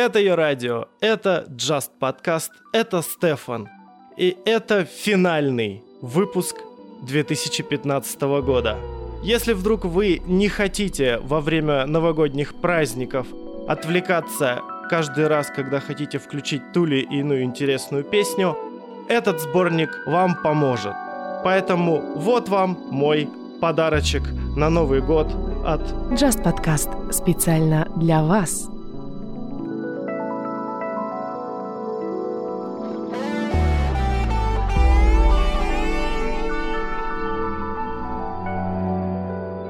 Это ее радио, это Just Podcast, это Стефан. И это финальный выпуск 2015 года. Если вдруг вы не хотите во время новогодних праздников отвлекаться каждый раз, когда хотите включить ту или иную интересную песню, этот сборник вам поможет. Поэтому вот вам мой подарочек на Новый год от Just Podcast специально для вас.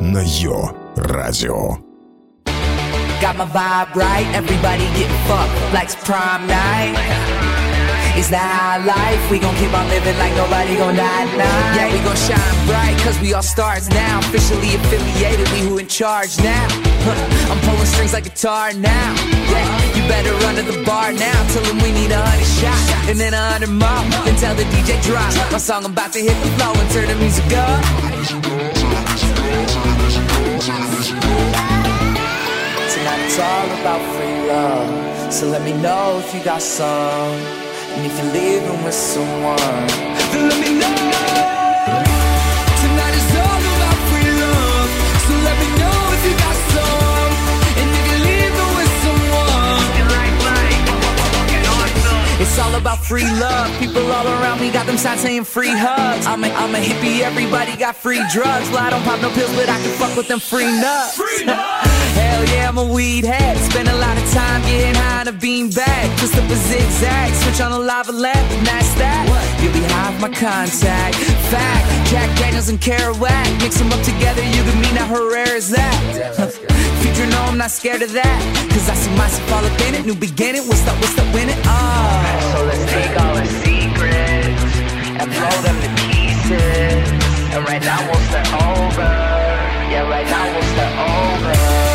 на Йо Радио. Got my vibe right, everybody get fucked like it's prom night. Is that our life? We gon' keep on living like nobody gon' die tonight. Yeah, we gon' shine bright, cause we all stars now. Officially affiliated, we who in charge now. Huh, I'm pulling strings like guitar now. Yeah, you better run to the bar now. Tell them we need a hundred shots, and then a hundred more. Then tell the DJ drop. My song about to hit the flow and turn the music up. Tonight it's all about free love. So let me know if you got some. And if you're living with someone, then let me know. Free love. People all around me got them signs saying free hugs. I'm a, I'm a hippie, everybody got free drugs. Well, I don't pop no pills, but I can fuck with them free nuts. Free Hell yeah, I'm a weed head. Spend a lot of time getting high on a bean bag. Twist up a zigzag, switch on a lava lamp, and that's that. You'll be high my contact. Fact, Jack Daniels and Kerouac. Mix them up together, you can mean how rare is that? Future, no, I'm not scared of that. Cause I see myself all up in it. New beginning, what's up, what's up, win it? Oh. Uh. Take all our secrets and blow them to pieces. And right now we'll start over. Yeah, right now we'll start over.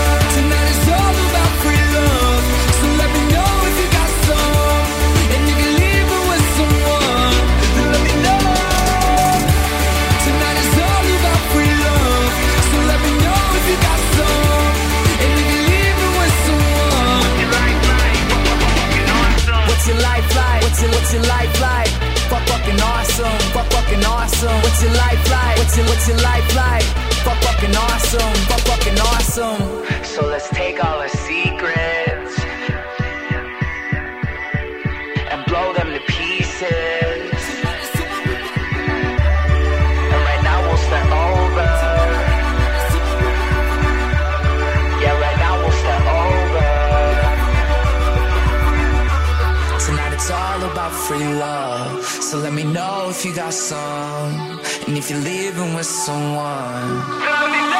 What's your life like? Fuck fucking awesome. Fuck fucking awesome. What's your life like? What's your What's your life like? Fuck fucking awesome. Fuck fucking awesome. So let's take all our secrets So let me know if you got some. And if you're living with someone.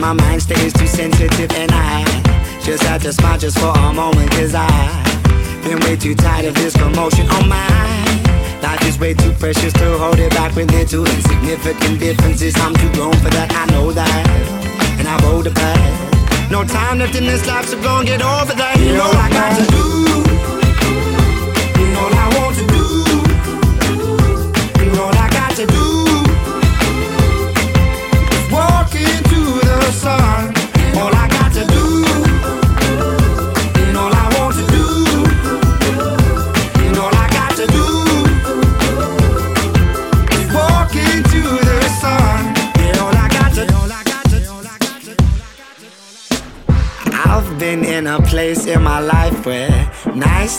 my mind stays too sensitive and I Just had to smile just for a moment Cause I Been way too tired of this commotion on oh my Life is way too precious to hold it back with too insignificant differences. I'm too grown for that, I know that And I hold the past No time left in this life, so go and get over that. You know I got to do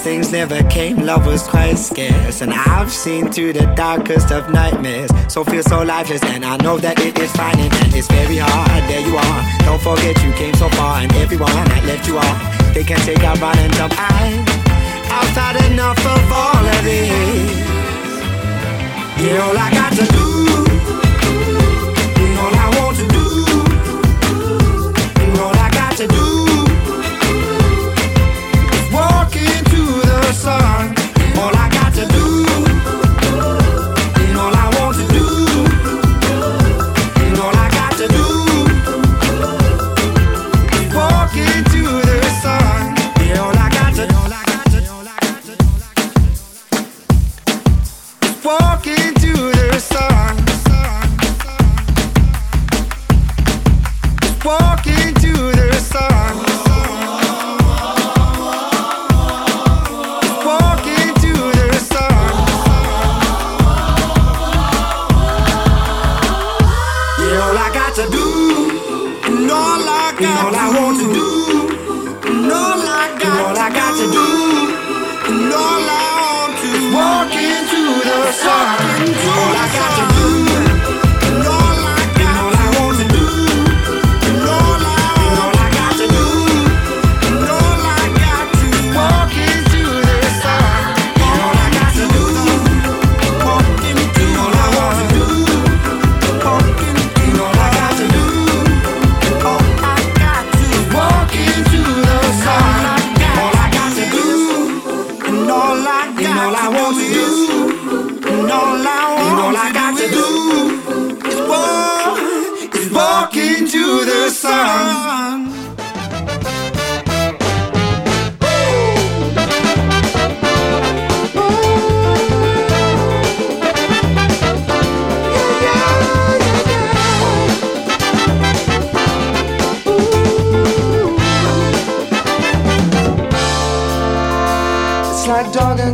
things never came, love was quite scarce. And I've seen through the darkest of nightmares. So feel so lifeless, and I know that it is fine, and it's very hard. There you are. Don't forget you came so far, and everyone that left you off, they can't take out run and jump. I, I've had enough of all of this. Yeah, all I got to do. sun.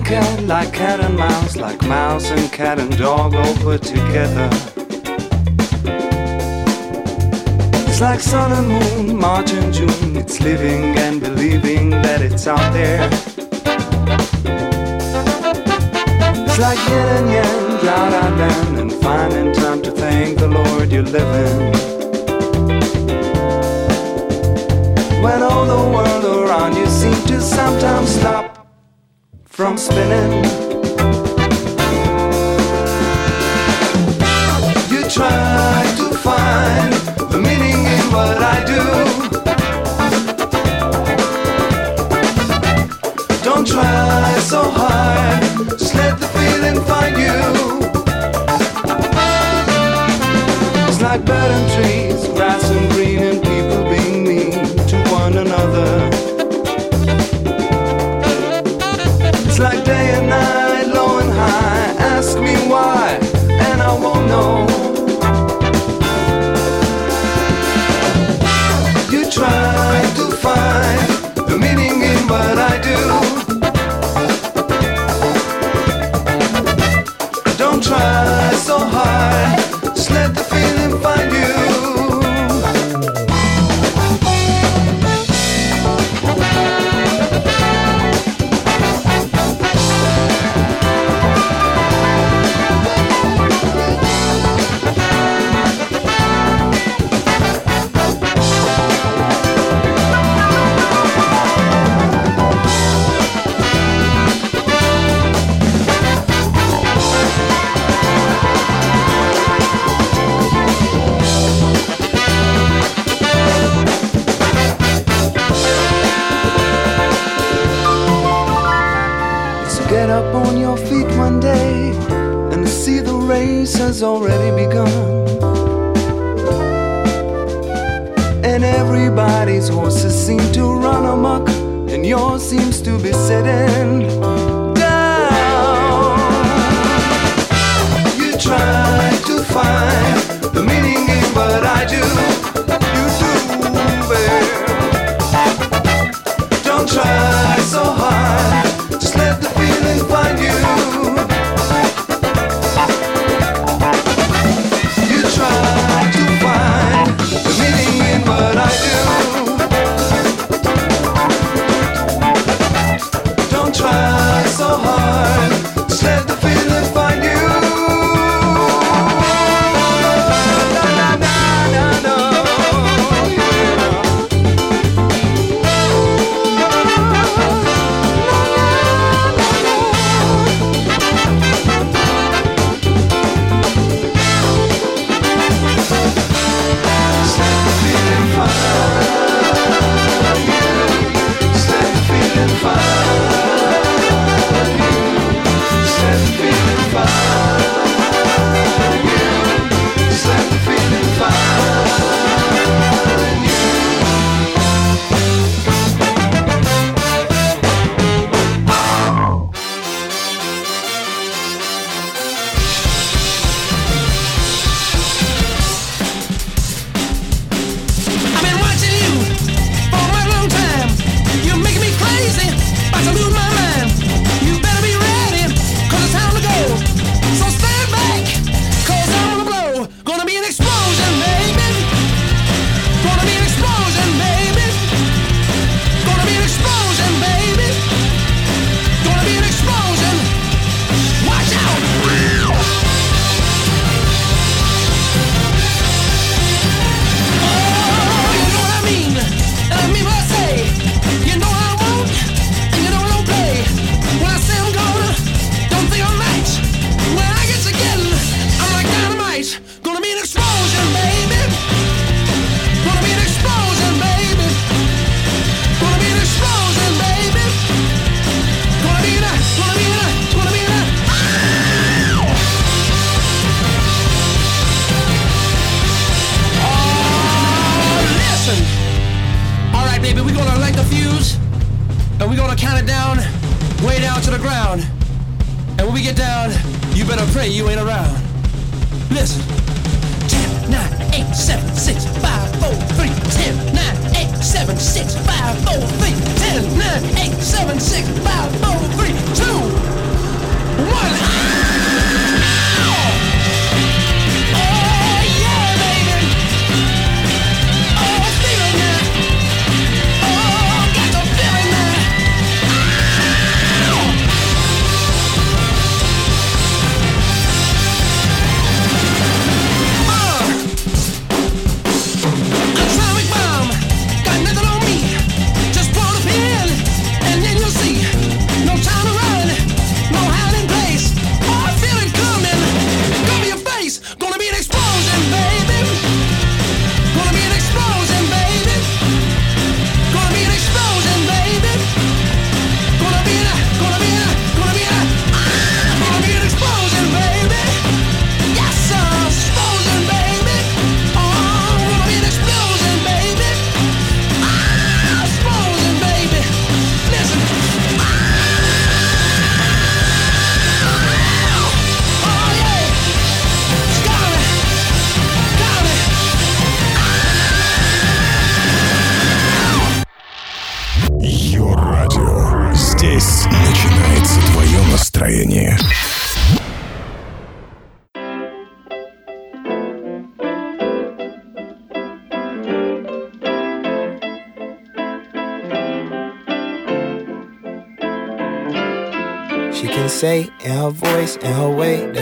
cat, like cat and mouse, like mouse and cat and dog all put together. It's like sun and moon, March and June, it's living and believing that it's out there. It's like yin and yang, down and down, and finding time to thank the Lord you're living. when all the world around you seems to sometimes stop from spinning. You try to find the meaning in what I do. Don't try so hard, just let the feeling find you. It's like bird and trees, grass and green and ask me why, and I won't know.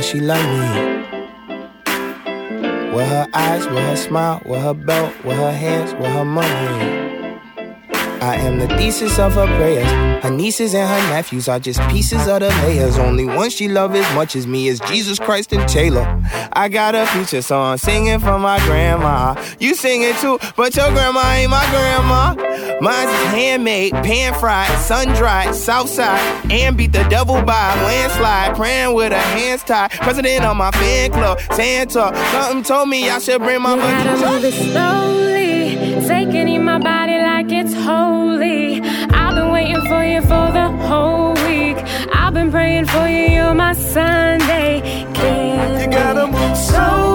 she like me. With her eyes, with her smile, with her belt, with her hands, with her money. I am the thesis of her prayers. Her nieces and her nephews are just pieces of the layers. Only one she loves as much as me is Jesus Christ and Taylor. I got a future song singing for my grandma. You sing it too, but your grandma ain't my grandma. Mine's is handmade, pan fried, sun dried, south side, and beat the devil by landslide. Praying with her hands tied, president of my fan club, Santa. Something told me I should bring my. You gotta move it. Taking in my body like it's holy. I've been waiting for you for the whole week. I've been praying for you, you're my Sunday. Kid. You gotta move slow.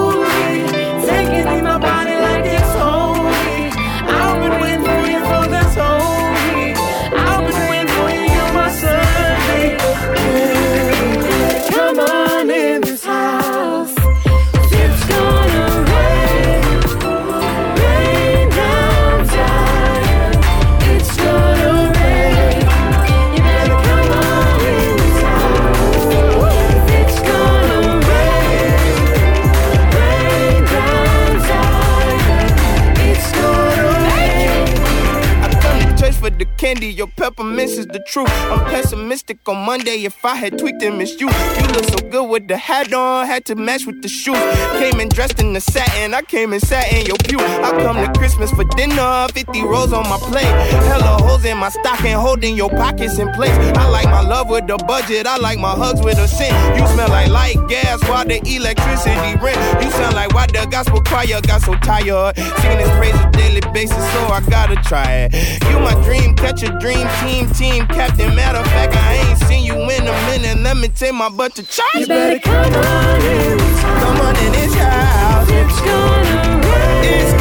I'm pessimistic on Monday if I had tweaked and missed you. You look so good with the hat on, had to match with the shoes. Came in dressed in the satin, I came and sat in your pew. I come to Christmas for dinner, 50 rolls on my plate. Hella holes in my stocking, holding your pockets in place. I like my love with the budget, I like my hugs with a cent. You smell like light gas while the electricity rent. You sound like why the gospel choir got so tired. Singing this praise a daily basis, so I gotta try it. You my dream catcher, dream team, team captain. Matter of fact, I ain't seen you in a minute. Let me take my butt to church. You better come on in. Come on in this house. It's gonna rain. It's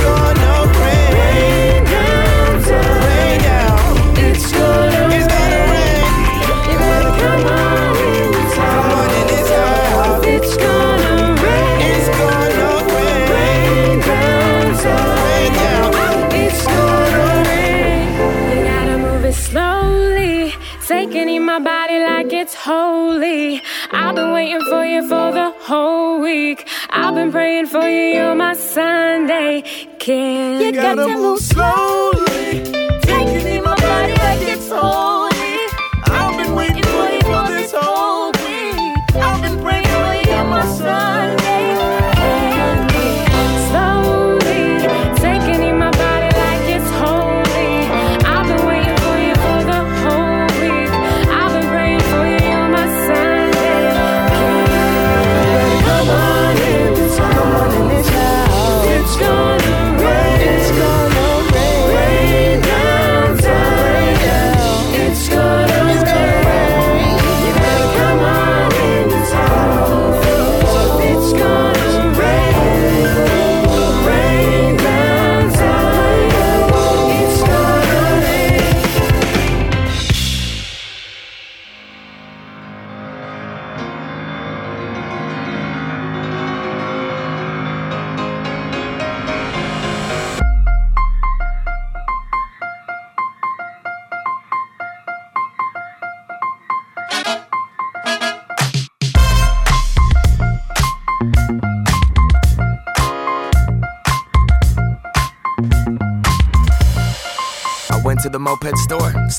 my body like it's holy. I've been waiting for you for the whole week. I've been praying for you, you're my Sunday. Can You gotta move slowly. Taking in my body like it's holy. I've been waiting for you for this whole week. I've been praying for you on my Sunday.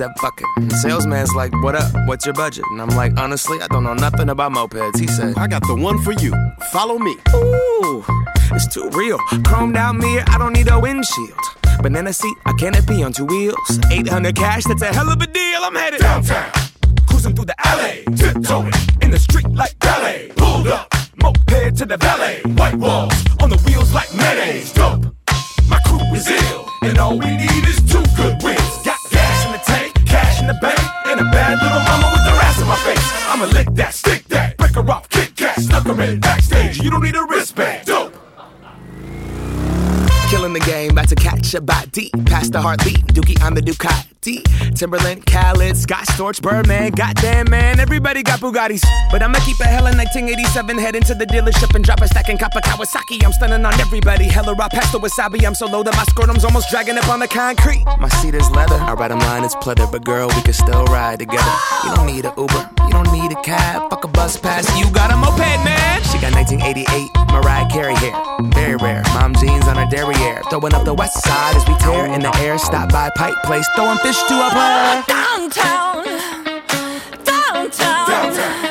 Said fuck it. The salesman's like, what up? What's your budget? And I'm like, honestly, I don't know nothing about mopeds. He said, I got the one for you. Follow me. ooh, it's too real. Chromed out mirror, I don't need a windshield. Banana seat, a canopy on two wheels. 800 cash, that's a hell of a deal. I'm headed Downtown, cruising through the alley, tiptoeing in the street like ballet. Pulled up, moped to the valet. White walls on the wheels like mayonnaise. Dope, my crew is ill, and all we need is backstage. You don't need a wristband. Dope. Killing the game, about to catch a body. Past the heartbeat, Dookie I'm the Timberland, Khaled, Scott Storch, Birdman. Goddamn, man, everybody got Bugattis. But I'ma keep it hella 1987. Head into the dealership and drop a stack in Kappa Kawasaki. I'm stunning on everybody. Hella raw pasta wasabi. I'm so low that my scrotum's almost dragging up on the concrete. My seat is leather. I ride 'em line it's pleather. But girl, we can still ride together. You don't need a Uber. You don't need a cab. Fuck a bus pass. You got a moped, man. She got 1988 Mariah Carey hair. Very rare. Mom jeans on her derriere. Throwing up the west side as we tear in the air. Stop by Pike Place. Throwing fish to a. Downtown, downtown, downtown,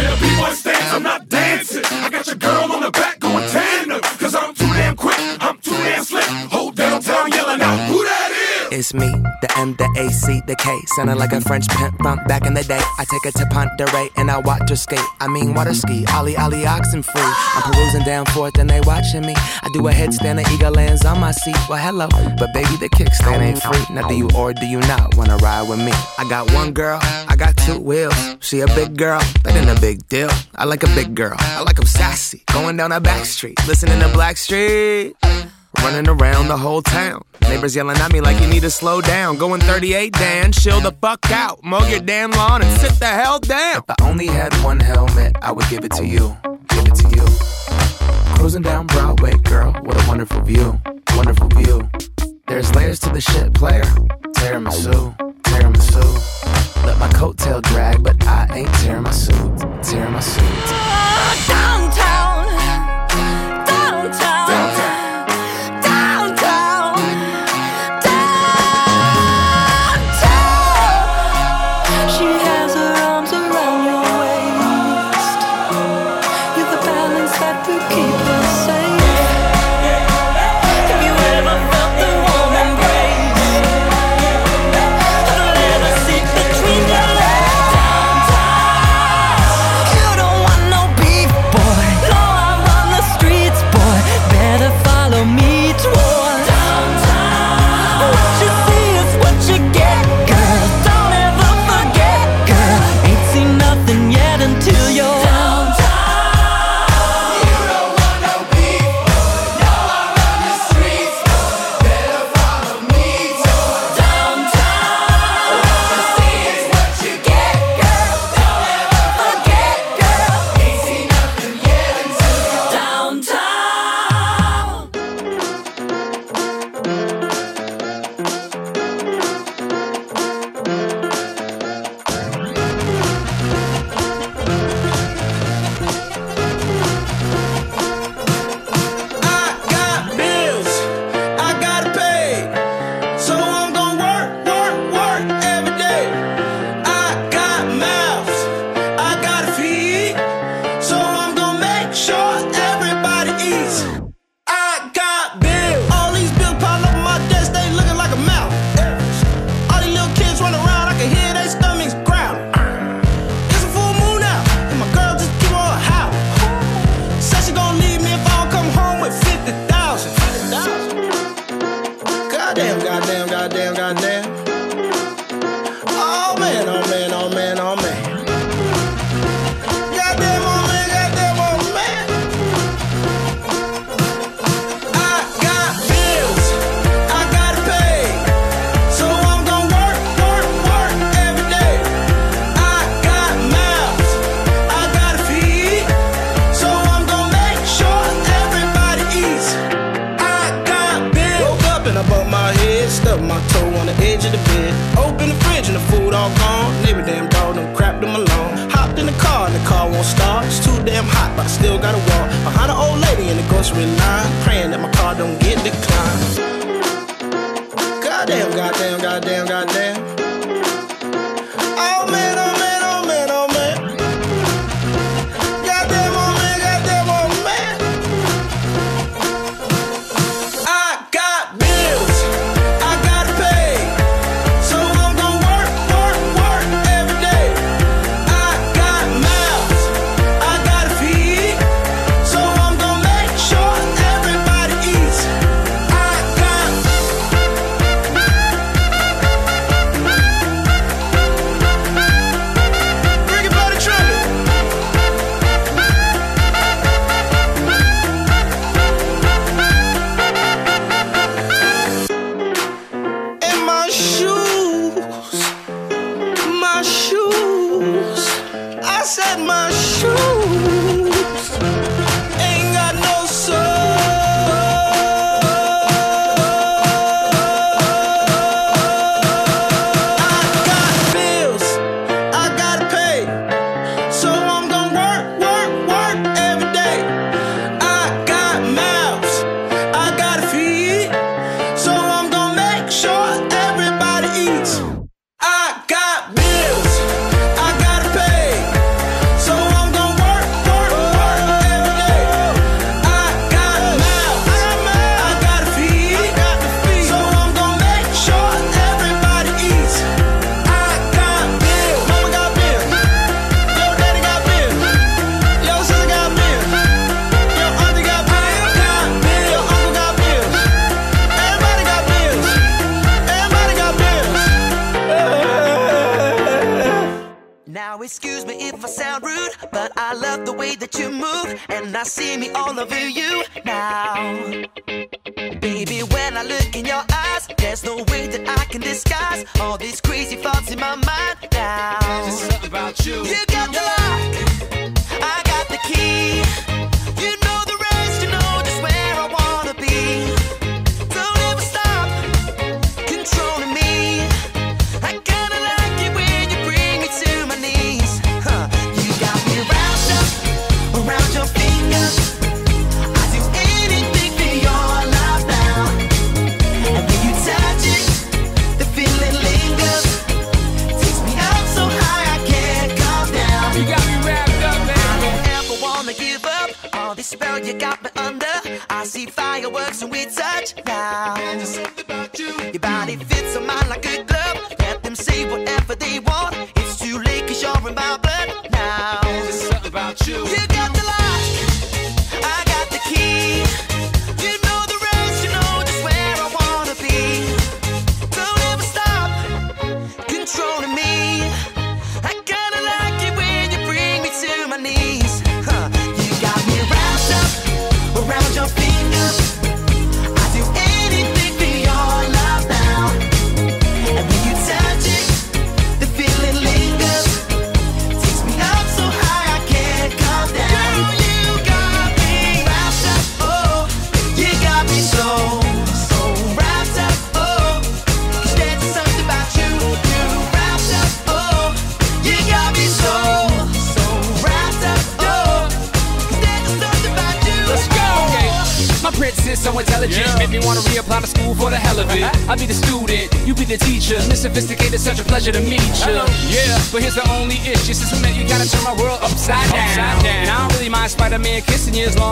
in a b-boy I'm not dancing. I got your girl on the back going tandem. Cause I'm too damn quick, I'm too damn slick. Whole downtown yelling out, who that is? It's me, the M, the A, C, the K. Sounding like a French pimp from back in the day. I take her to Ponderay and I watch her skate. I mean, water ski, Ollie, Ollie, oxen free. I'm perusing down Fourth and they watching me. I do a headstand and eagle lands on my seat. Well, hello, but baby, the kickstand ain't free. Now, do you or do you not wanna ride with me? I got one girl, I got two wheels. She a big girl, that ain't a big deal. I like a big girl, I like 'em sassy. Going down a back street, listening to Blackstreet. Running around the whole town. Neighbors yelling at me like you need to slow down. Going 38, Dan, chill the fuck out. Mow your damn lawn and sit the hell down. If I only had one helmet, I would give it to you. Give it to you. Cruising down Broadway, girl, what a wonderful view. Wonderful view. There's layers to the shit, player. Tiramisu, tiramisu. Let my coattail drag, but I ain't tearing my suit. Tearing my suit. Downtown, downtown,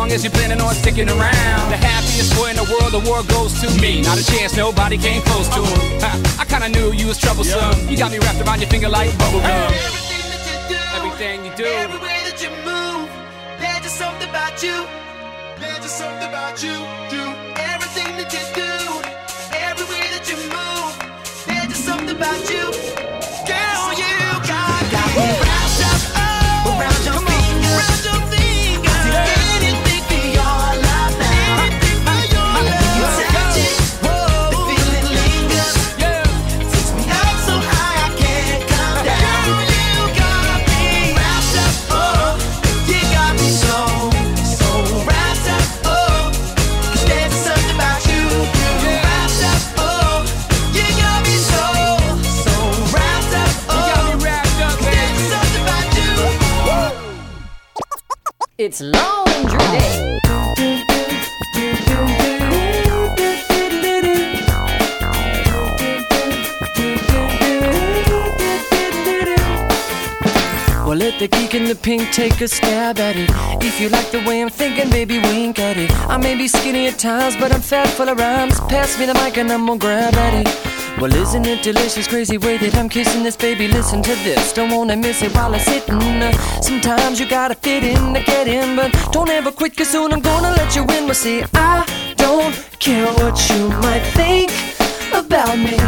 long as you're planning on sticking around. The happiest boy in the world, the world goes to me. Not a chance, nobody came close to him. Ha, I kinda knew you was troublesome. You got me wrapped around your finger like bubblegum. Everything that you do. everything you Every way that you move, there's just something about you. There's just something about you, you. Everything that you do, every way that you move, there's just something about you. Pink take a stab at it. If you like the way I'm thinking, baby, wink at it. I may be skinny at times, but I'm fat full of rhymes. Pass me the mic and I'm gonna grab at it. Well, isn't it delicious, crazy way that I'm kissing this baby? Listen to this, don't wanna miss it while I'm sitting. Uh, sometimes you gotta fit in to get in, but don't ever quit, cause soon I'm gonna let you in. Well, see, I don't care what you might think about me.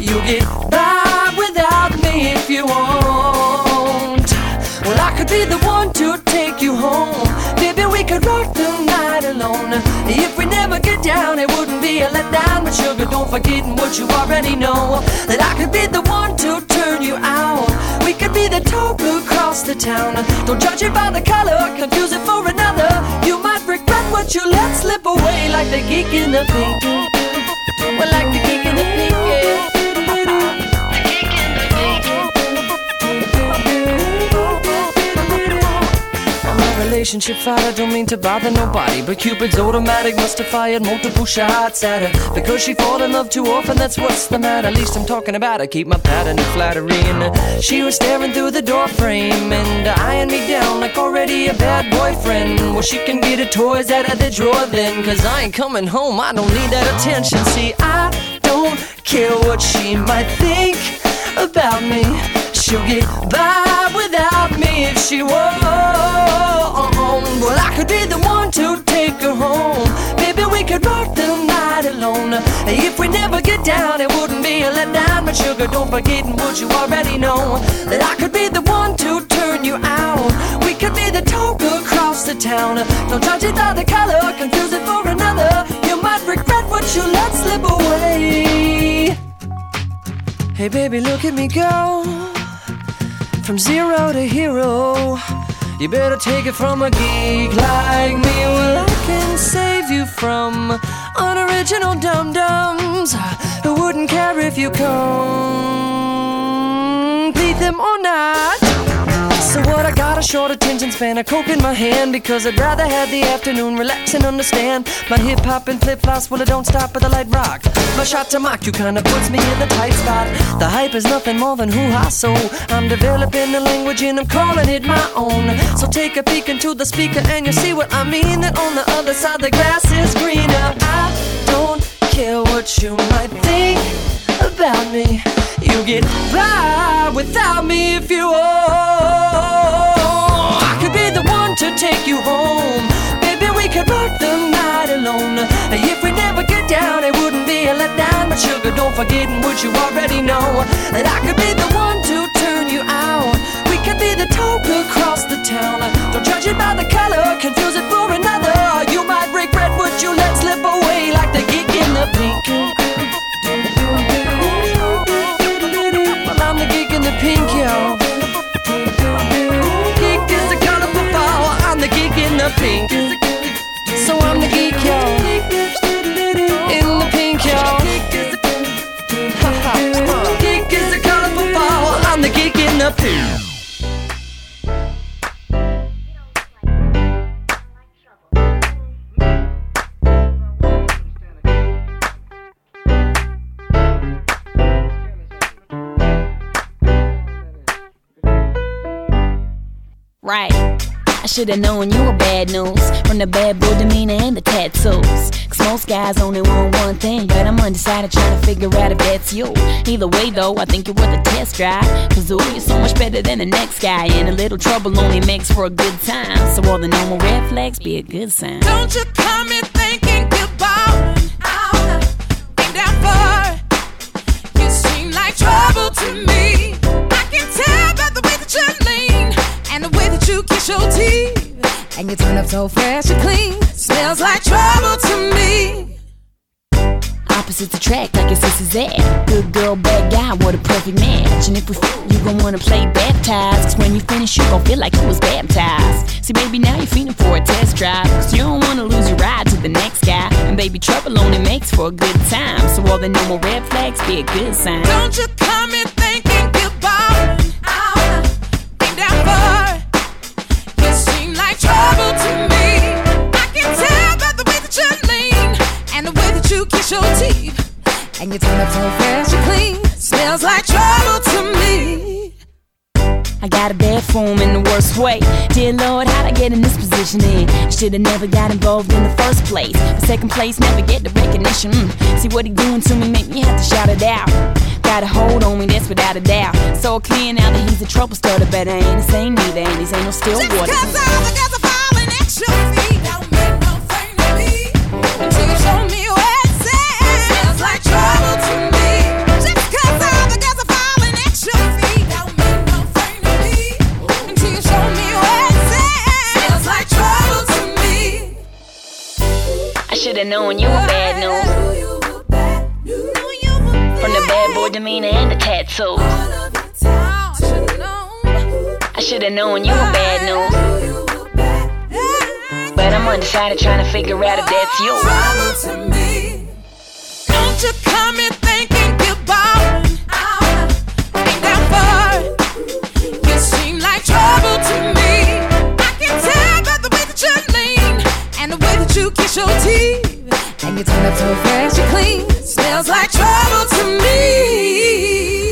You'll get by without me if you want. Could be the one to take you home. Baby, we could rock the night alone. If we never get down, it wouldn't be a letdown. But sugar, don't forget what you already know. That I could be the one to turn you out. We could be the talk across the town. Don't judge it by the color, confuse it for another. You might regret what you let slip away, like the geek in the pink. Well, like the geek in the pink, yeah. Relationship fighter. Don't mean to bother nobody But Cupid's automatic must have fired multiple shots at her Because she fall in love too often, that's what's the matter. At least I'm talking about her, keep my pattern of flattery she was staring through the door frame And eyeing me down like already a bad boyfriend. Well, she can get her toys out of the drawer then Cause I ain't coming home, I don't need that attention. See, I don't care what she might think about me She'll get by without me if she won't. Well, I could be the one to take her home. Maybe we could rock the night alone. If we never get down, it wouldn't be a letdown. But sugar, don't forget what you already know. That I could be the one to turn you out. We could be the talk across the town. Don't judge it by the color, confuse it for another. You might regret what you let slip away. Hey baby, look at me go from zero to hero. You better take it from a geek like me. Well, I can save you from unoriginal dum dums who wouldn't care if you complete them or not. So what? I got a short attention span, a coke in my hand because I'd rather have the afternoon relax and understand. My hip hop and flip flops, well, it don't stop at the light rock. My shot to mock you kinda puts me in the tight spot. The hype is nothing more than hoo ha, so I'm developing the language and I'm calling it my own. So take a peek into the speaker and you'll see what I mean. That on the other side, the grass is greener. I don't care what you might think about me. You get by without me if you owe. I could be the one to take you home. Baby, we could rock the night alone. If we never get down, it wouldn't be a letdown. But sugar, don't forget what you already know. That I could be the one to turn you out. We could be the talk across the town. Don't judge it by the color, confuse pink. So I'm the geek, yo. In the pink, yo. Geek is the colorful flower. I'm the geek in the pink. Should've known you were bad news from the bad boy demeanor and the tattoos. Cause most guys only want one thing, but I'm undecided trying to figure out if that's you. Either way, though, I think you're worth a test drive. Cause ooh, you're so much better than the next guy, and a little trouble only makes for a good time. So all the normal red flags be a good sign. Don't you come in thinking goodbye. I'll ain't that far. You seem like trouble to me. And the way that you kiss your teeth. And you turn up so fresh and clean. Smells like trouble to me. Opposites attract like your sister's at. Good girl, bad guy, what a perfect match. And if we f- you gon' wanna play baptized. Cause when you finish, you gon' feel like you was baptized. See, baby, now you're feeling for a test drive. Cause you don't wanna lose your ride to the next guy. And baby, trouble only makes for a good time. So all the normal red flags be a good sign. Don't you come in and the way that you kiss your teeth. And you turn up so fresh and clean. Smells like. I got a bad form in the worst way. Dear Lord, how'd I get in this position in? Should've never got involved in the first place. But second place, never get the recognition. Mm. See what he doing to me, make me have to shout it out. Got a hold on me, that's without a doubt. So clear now that he's a trouble starter, but I ain't the same neither, and these ain't no still water. I should've known you were bad news. From the bad boy demeanor and the tattoos. I should've known you were bad news. But I'm undecided trying to figure out if that's oh, you. To me. Don't you come in thinking you're goodbye. Ain't that far. You kiss your teeth. And you turn up so fresh and clean. Smells like trouble to me.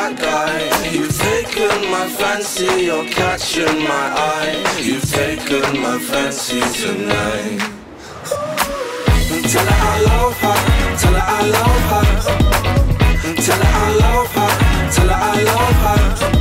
That guy. You've taken my fancy, you're catching my eye. You've taken my fancy tonight. Tell her I love her, tell her I love her. Tell her I love her, tell her I love her.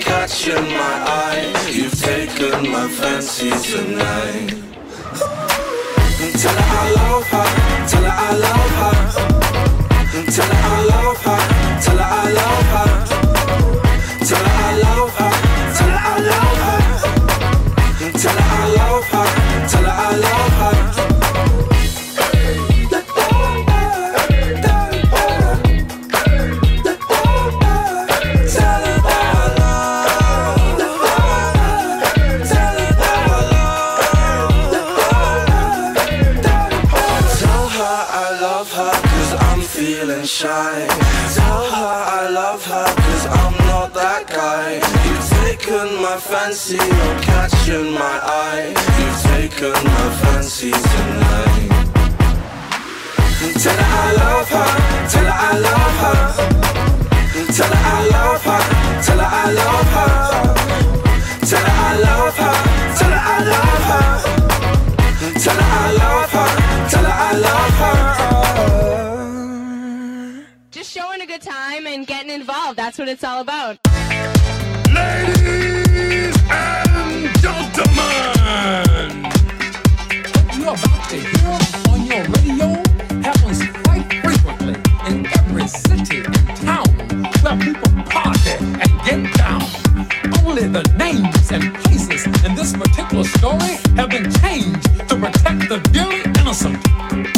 Catching my eye. You've taken my fancy tonight. Tell her I love her, tell her I love her. Feeling shy. Tell her I love her cause I'm not that guy. You've taken my fancy, you're catching my eye. You've taken my fancy tonight. Tell her I love her, tell her I love her. Tell her I love her, tell her I love her. Tell her I love her, tell her I love her. Tell her I love her, Just showing a good time and getting involved. That's what it's all about. Ladies and gentlemen, You're about to hear on your radio happens quite frequently in every city and town where people party and get down. Only the names and places in this particular story have been changed to protect the dearly innocent.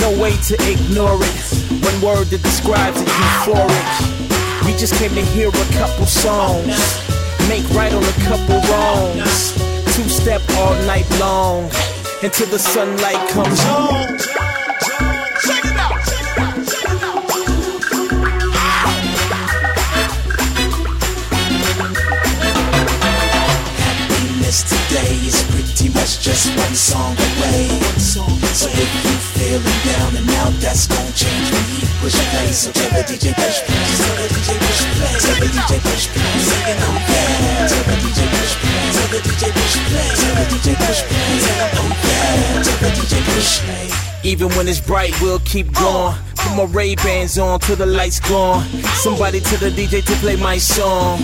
No way to ignore it. One word that describes it, euphoric. We just came to hear a couple songs, make right on a couple wrongs. Two step all night long until the sunlight comes on. Just one song away. So if you feeling down and out, that's gon' change when he push play. So tell the DJ push play, tell the DJ push play, tell the DJ push play, singing oh yeah. Tell the DJ push play, tell the DJ push play, tell the DJ push play, oh yeah. Tell the DJ push play. Even when it's bright, we'll keep oh. going. Put my Ray Bans on till the lights gone. Somebody tell the DJ to play my song.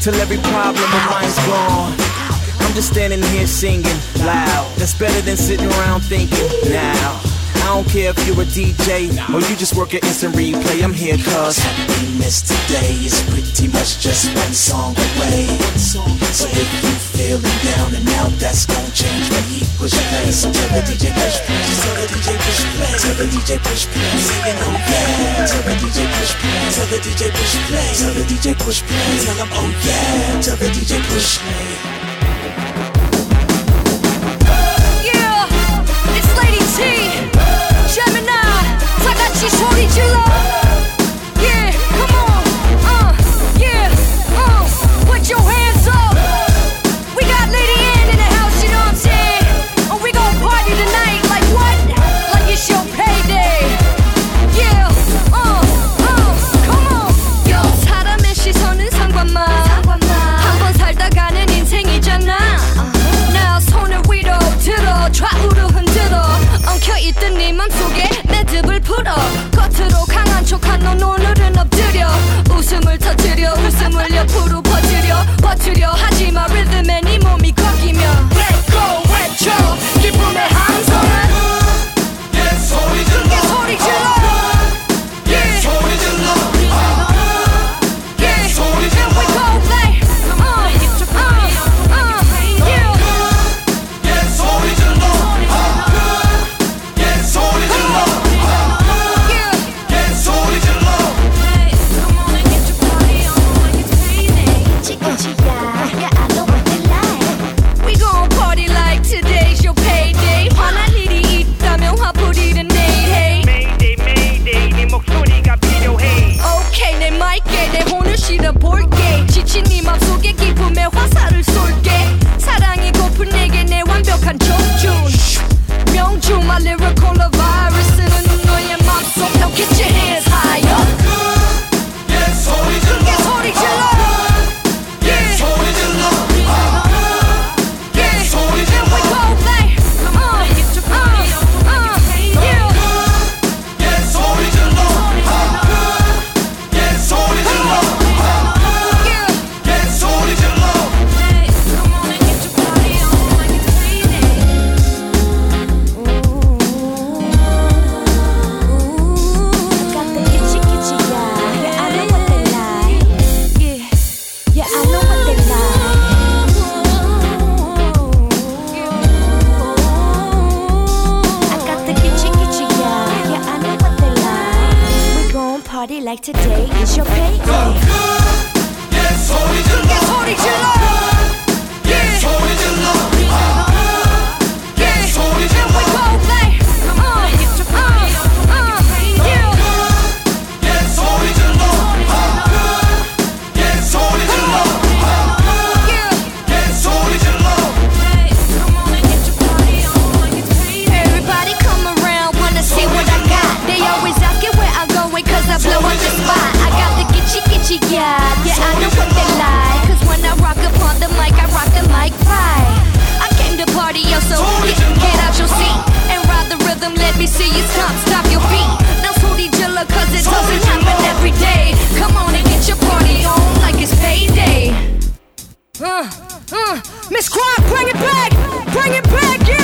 Till every problem of mine's gone. I'm just standing here singing loud. That's better than sitting around thinking now. I don't care if you're a DJ or you just work at instant replay. I'm here cause Happiness today is pretty much just one song away. So if you feeling down and out, that's gon' change when he push play. So tell the DJ push play, tell the DJ push play, tell the DJ push play, singing oh yeah. Tell the DJ push play, tell the DJ push play, tell the DJ push play, tell him oh yeah. Tell the DJ push play. 你说你去了 Party like today is your payday. 예 소리 질러 예, 소리 질러. 예 소리 질러 you got. Yeah, I know what they like. Cause when I rock upon the mic, I rock the mic right. I came to party, yo, so get, out your seat and ride the rhythm. Let me see you stop, stop your feet. Now, Sooty Jilla, cause it doesn't happen every day. Come on and get your party on like it's payday. Uh, uh, Miss Quad, bring it back, bring it back, yeah.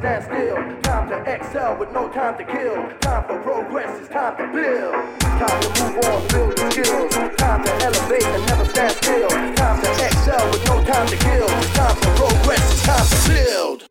Stand still. Time to excel with no time to kill. Time for progress, it's time to build. Time to move on, build the skills. Time to elevate and never stand still. Time to excel with no time to kill. Time for progress, it's time to build.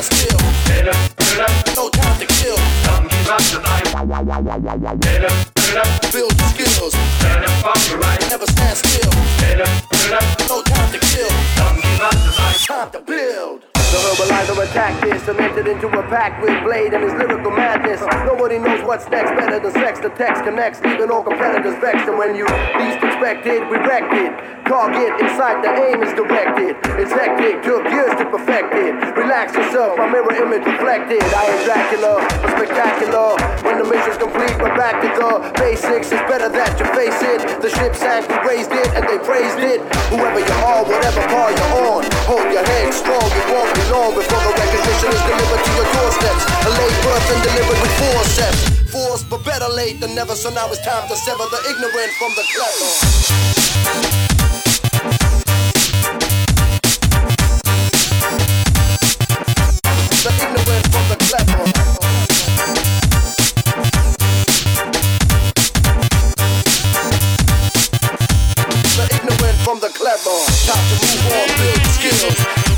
No time to kill. Build skills. Never stand still. No time to kill. Time to build. The Herbaliser attack is cemented into a pack with Blade and his lyrical madness. Nobody knows what's next better than sex. The text connects, leaving all competitors vexed. And when you least expect it, we wrecked it. Target inside, the aim is directed. It's hectic, took years to perfect it. Relax yourself, my mirror image reflected. I am Dracula, a spectacular. When the mission's complete, we're back to the basics. It's better that you face it. The ship sank, we raised it, and they praised it. Whoever you are, whatever hold strong. It won't be long before the recognition is delivered to your doorsteps. A late birth and delivered with forceps. Force, but better late than never. So now it's time to sever the ignorant from the clever. The ignorant from the clever. The ignorant from the clever. Time to move on, build skills.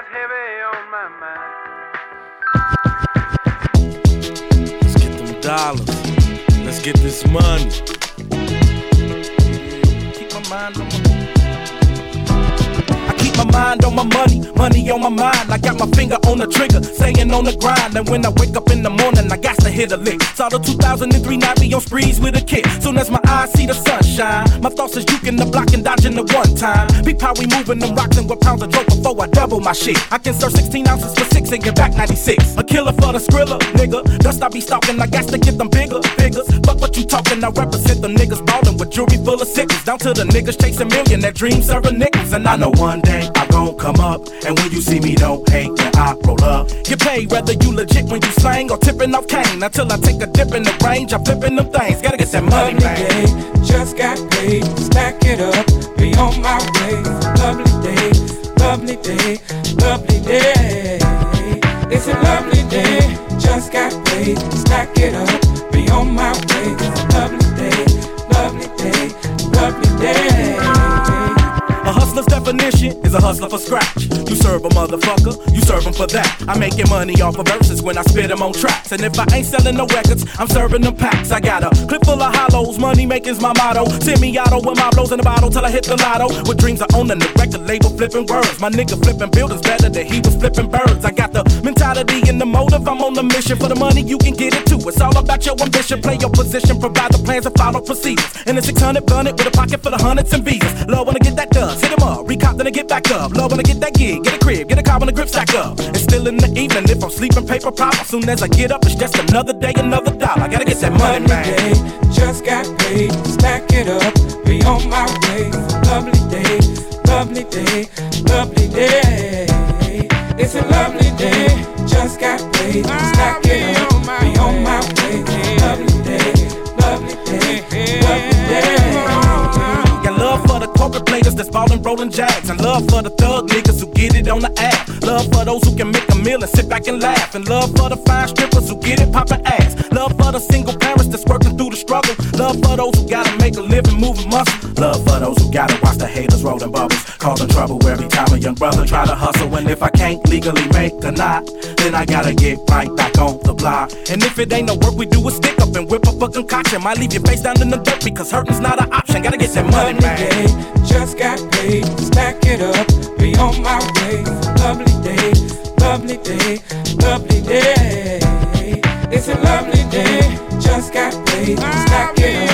Bears heavy on my mind. Let's get them dollars. Let's get this money. Keep my mind on my my mind on my money, money on my mind. I got my finger on the trigger, staying on the grind. And when I wake up in the morning, I got to hit a lick. Saw the 2003 night be on sprees with a kid. Soon as my eyes see the sunshine, my thoughts is juking the block and dodging the one time. Peep how we moving them rocks and what pounds of dope before I double my shit. I can serve 16 ounces for six and get back 96. A killer for the skrilla, nigga. Dust I be stalking, I got to get them bigger figures. Fuck what you talking, I represent them niggas ballin' with jewelry full of sickles. Down to the niggas chasing million that dreams serving niggas. And I know one day I gon' come up. And when you see me, don't hate when I roll up. Get paid whether you legit when you slang or tipping off cane. Until I take a dip in the range, I'm flipping them things. Gotta get that money, Lovely man. day, just got paid. Stack it up, be on my way. Lovely day, lovely day, lovely day. It's a lovely day, just got paid. Stack it up, be on my way. Lovely day, lovely day, lovely day. A hustler's definition is a hustler for scratch. You serve a motherfucker, you serve him for that. I'm making money off of verses when I spit them on tracks. And if I ain't selling no records, I'm serving them packs. I got a clip full of hollows, money making's my motto. Send me auto with my blows in the bottle till I hit the lotto. With dreams of owning the record label, flipping words. My nigga flipping buildings better than he was flipping birds. I got the mentality and the motive, I'm on the mission for the money, you can get it too. It's all about your ambition, play your position, provide the plans and follow procedures. And the 600 gun it with a pocket full of hundreds and visas. Love when I get that dust, hit him up, recop then I get back up. Love when I get that gig, get a crib, get a car when the grip stack up. And still in the evening, if I'm sleeping paper pop, as soon as I get up, it's just another day, another dollar. I gotta get that money, man. day, just got paid. Stack it up, be on my way. Lovely day, lovely day, lovely day. It's a lovely day, just got paid. Stack it up, be on my way. That's ballin' rollin' jags. And love for the thug niggas who get it on the app. Love for those who can make a meal and sit back and laugh. And love for the fine strippers who get it poppin' ass. Love for the single parents that's working through the struggle. Love for those who gotta make a living moving muscle. Love for those who gotta watch the haters rollin' bubbles. Causing trouble every time a young brother try to hustle. And if I can't legally make a knot, then I gotta get right back on the block. And if it ain't no work, we do a stick up and whip up a concoction. Might leave your face down in the dirt because hurting's not an option. Gotta get that money, Lovely man. day, just got paid. Stack it up, be on my way. Lovely day, lovely day, lovely day. It's a lovely day, just got paid. Stack it